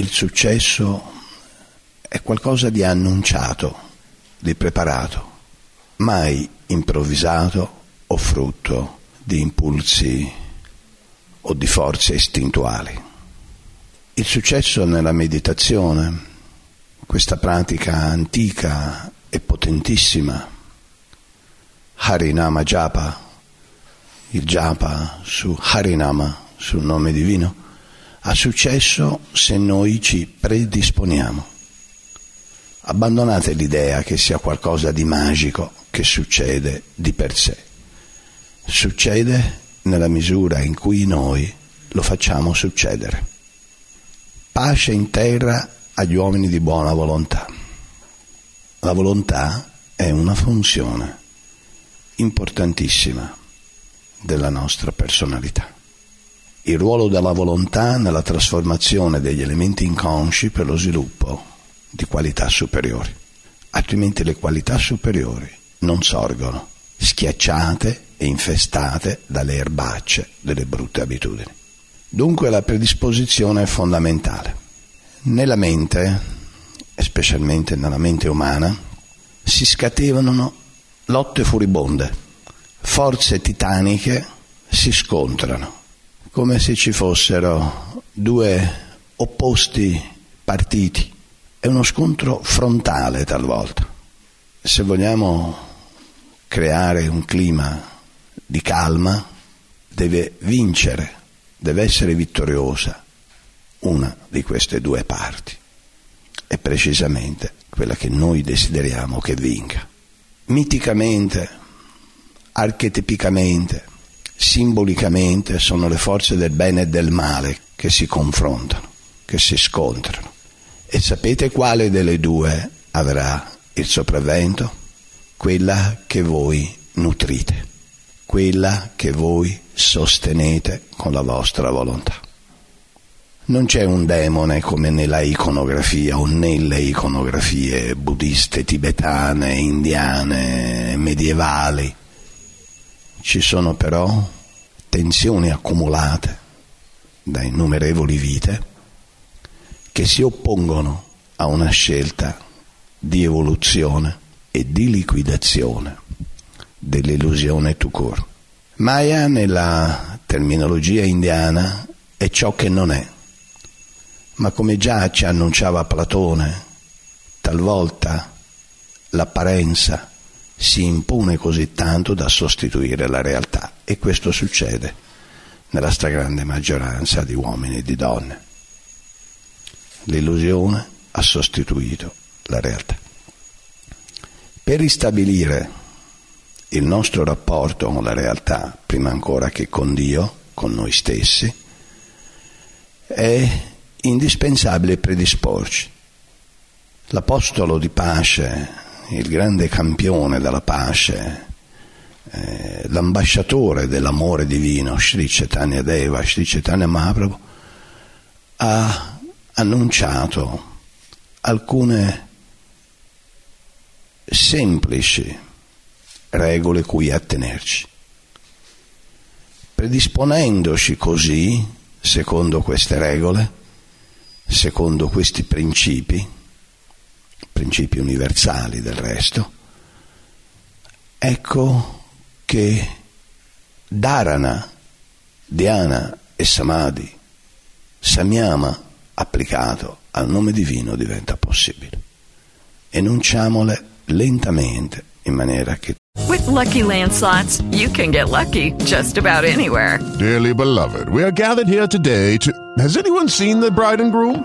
Il successo è qualcosa di annunciato, di preparato, mai improvvisato o frutto di impulsi o di forze istintuali. Il successo nella meditazione, questa pratica antica e potentissima, Harinama Japa, il Japa su Harinama, sul nome divino, ha successo se noi ci predisponiamo. Abbandonate l'idea che sia qualcosa di magico che succede di per sé. Succede nella misura in cui noi lo facciamo succedere. Pace in terra agli uomini di buona volontà. La volontà è una funzione importantissima della nostra personalità. Il ruolo della volontà nella trasformazione degli elementi inconsci per lo sviluppo di qualità superiori. Altrimenti le qualità superiori non sorgono, schiacciate e infestate dalle erbacce delle brutte abitudini. Dunque la predisposizione è fondamentale. Nella mente, e specialmente nella mente umana, si scatenano lotte furibonde, forze titaniche si scontrano, come se ci fossero due opposti partiti. È uno scontro frontale talvolta. Se vogliamo creare un clima di calma, deve vincere, deve essere vittoriosa una di queste due parti. È precisamente quella che noi desideriamo che vinca. Miticamente, archetipicamente, simbolicamente sono le forze del bene e del male che si confrontano, che si scontrano. E sapete quale delle due avrà il sopravvento? Quella che voi nutrite quella che voi sostenete con la vostra volontà. Non c'è un demone come nella iconografia o nelle iconografie buddiste, tibetane, indiane, medievali. Ci sono però tensioni accumulate da innumerevoli vite che si oppongono a una scelta di evoluzione e di liquidazione dell'illusione court. Maya nella terminologia indiana è ciò che non è, ma come già ci annunciava Platone, talvolta l'apparenza si impone così tanto da sostituire la realtà e questo succede nella stragrande maggioranza di uomini e di donne. L'illusione ha sostituito la realtà. Per ristabilire il nostro rapporto con la realtà, prima ancora che con Dio, con noi stessi, è indispensabile predisporci. L'Apostolo di pace, il grande campione della pace, eh, l'ambasciatore dell'amore divino, Sri Chaitanya Deva, Sri Chaitanya Mahaprabhu, ha annunciato alcune semplici regole cui attenerci. Predisponendoci così, secondo queste regole, secondo questi principi, principi universali del resto, ecco che Dharana, Dhyana e Samadhi, Samyama applicato al nome divino diventa possibile. Enunciamole lentamente in maniera che With lucky landslots, you can get lucky just about anywhere. Dearly beloved, we are gathered here today to. Has anyone seen the bride and groom?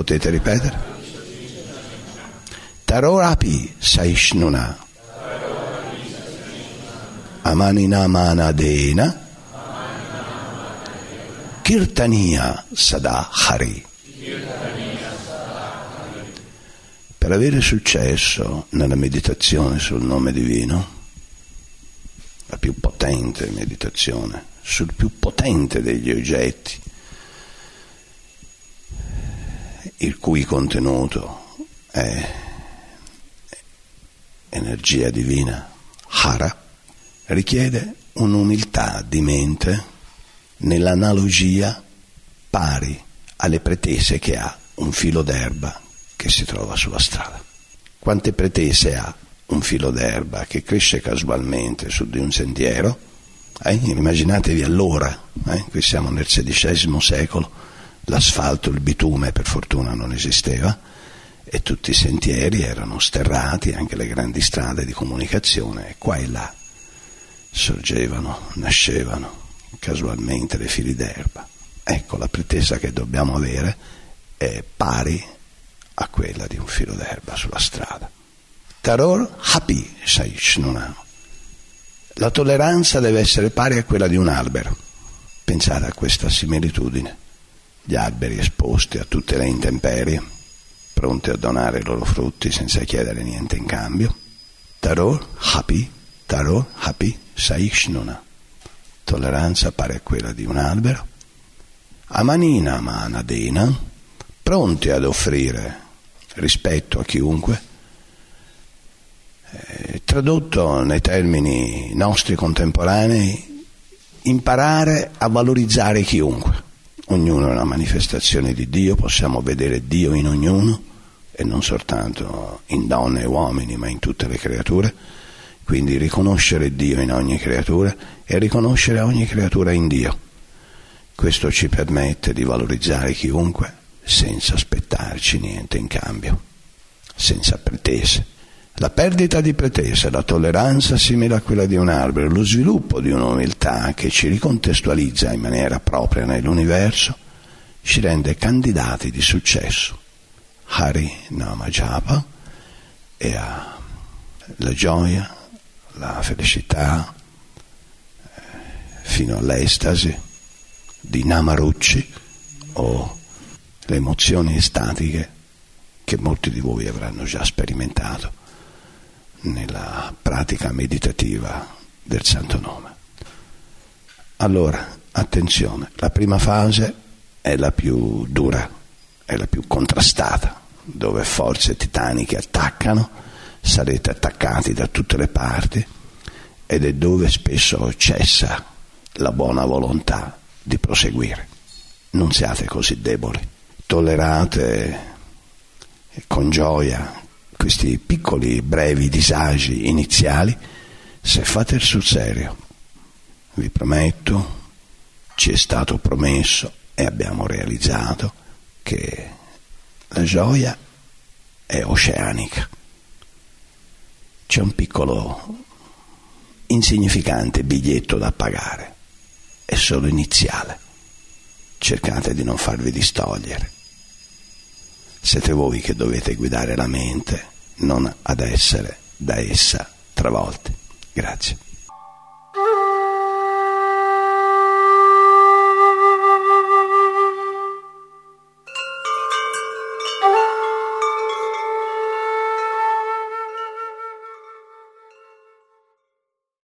Potete ripetere? Tarorapi saishnuna. Amanina manadena. Kirtania Sada Hari. Per avere successo nella meditazione sul nome divino, la più potente meditazione, sul più potente degli oggetti, il cui contenuto è energia divina, Hara, richiede un'umiltà di mente nell'analogia pari alle pretese che ha un filo d'erba che si trova sulla strada. Quante pretese ha un filo d'erba che cresce casualmente su di un sentiero? Eh? Immaginatevi allora, eh? qui siamo nel XVI secolo, l'asfalto, il bitume per fortuna non esisteva e tutti i sentieri erano sterrati, anche le grandi strade di comunicazione, e qua e là sorgevano, nascevano casualmente le fili d'erba. Ecco, la pretesa che dobbiamo avere è pari a quella di un filo d'erba sulla strada. Taror happy Saishnunam. La tolleranza deve essere pari a quella di un albero. Pensate a questa similitudine. Gli alberi esposti a tutte le intemperie, pronti a donare i loro frutti senza chiedere niente in cambio. Taror happy, taror happy Saishnunam tolleranza pari a quella di un albero, amanina manadena, pronti ad offrire rispetto a chiunque, eh, tradotto nei termini nostri contemporanei, imparare a valorizzare chiunque. Ognuno è una manifestazione di Dio, possiamo vedere Dio in ognuno e non soltanto in donne e uomini, ma in tutte le creature quindi riconoscere Dio in ogni creatura e riconoscere ogni creatura in Dio. Questo ci permette di valorizzare chiunque senza aspettarci niente in cambio, senza pretese. La perdita di pretese, la tolleranza simile a quella di un albero, lo sviluppo di un'umiltà che ci ricontestualizza in maniera propria nell'universo, ci rende candidati di successo. Hari Nama Japa e la gioia, la felicità eh, fino all'estasi di Namarucci o le emozioni estatiche che molti di voi avranno già sperimentato nella pratica meditativa del Santo Nome. Allora, attenzione, la prima fase è la più dura, è la più contrastata, dove forze titaniche attaccano sarete attaccati da tutte le parti ed è dove spesso cessa la buona volontà di proseguire. Non siate così deboli, tollerate con gioia questi piccoli, brevi disagi iniziali se fate il sul serio. Vi prometto, ci è stato promesso e abbiamo realizzato che la gioia è oceanica c'è un piccolo insignificante biglietto da pagare, è solo iniziale. Cercate di non farvi distogliere. Siete voi che dovete guidare la mente, non ad essere da essa travolti. Grazie.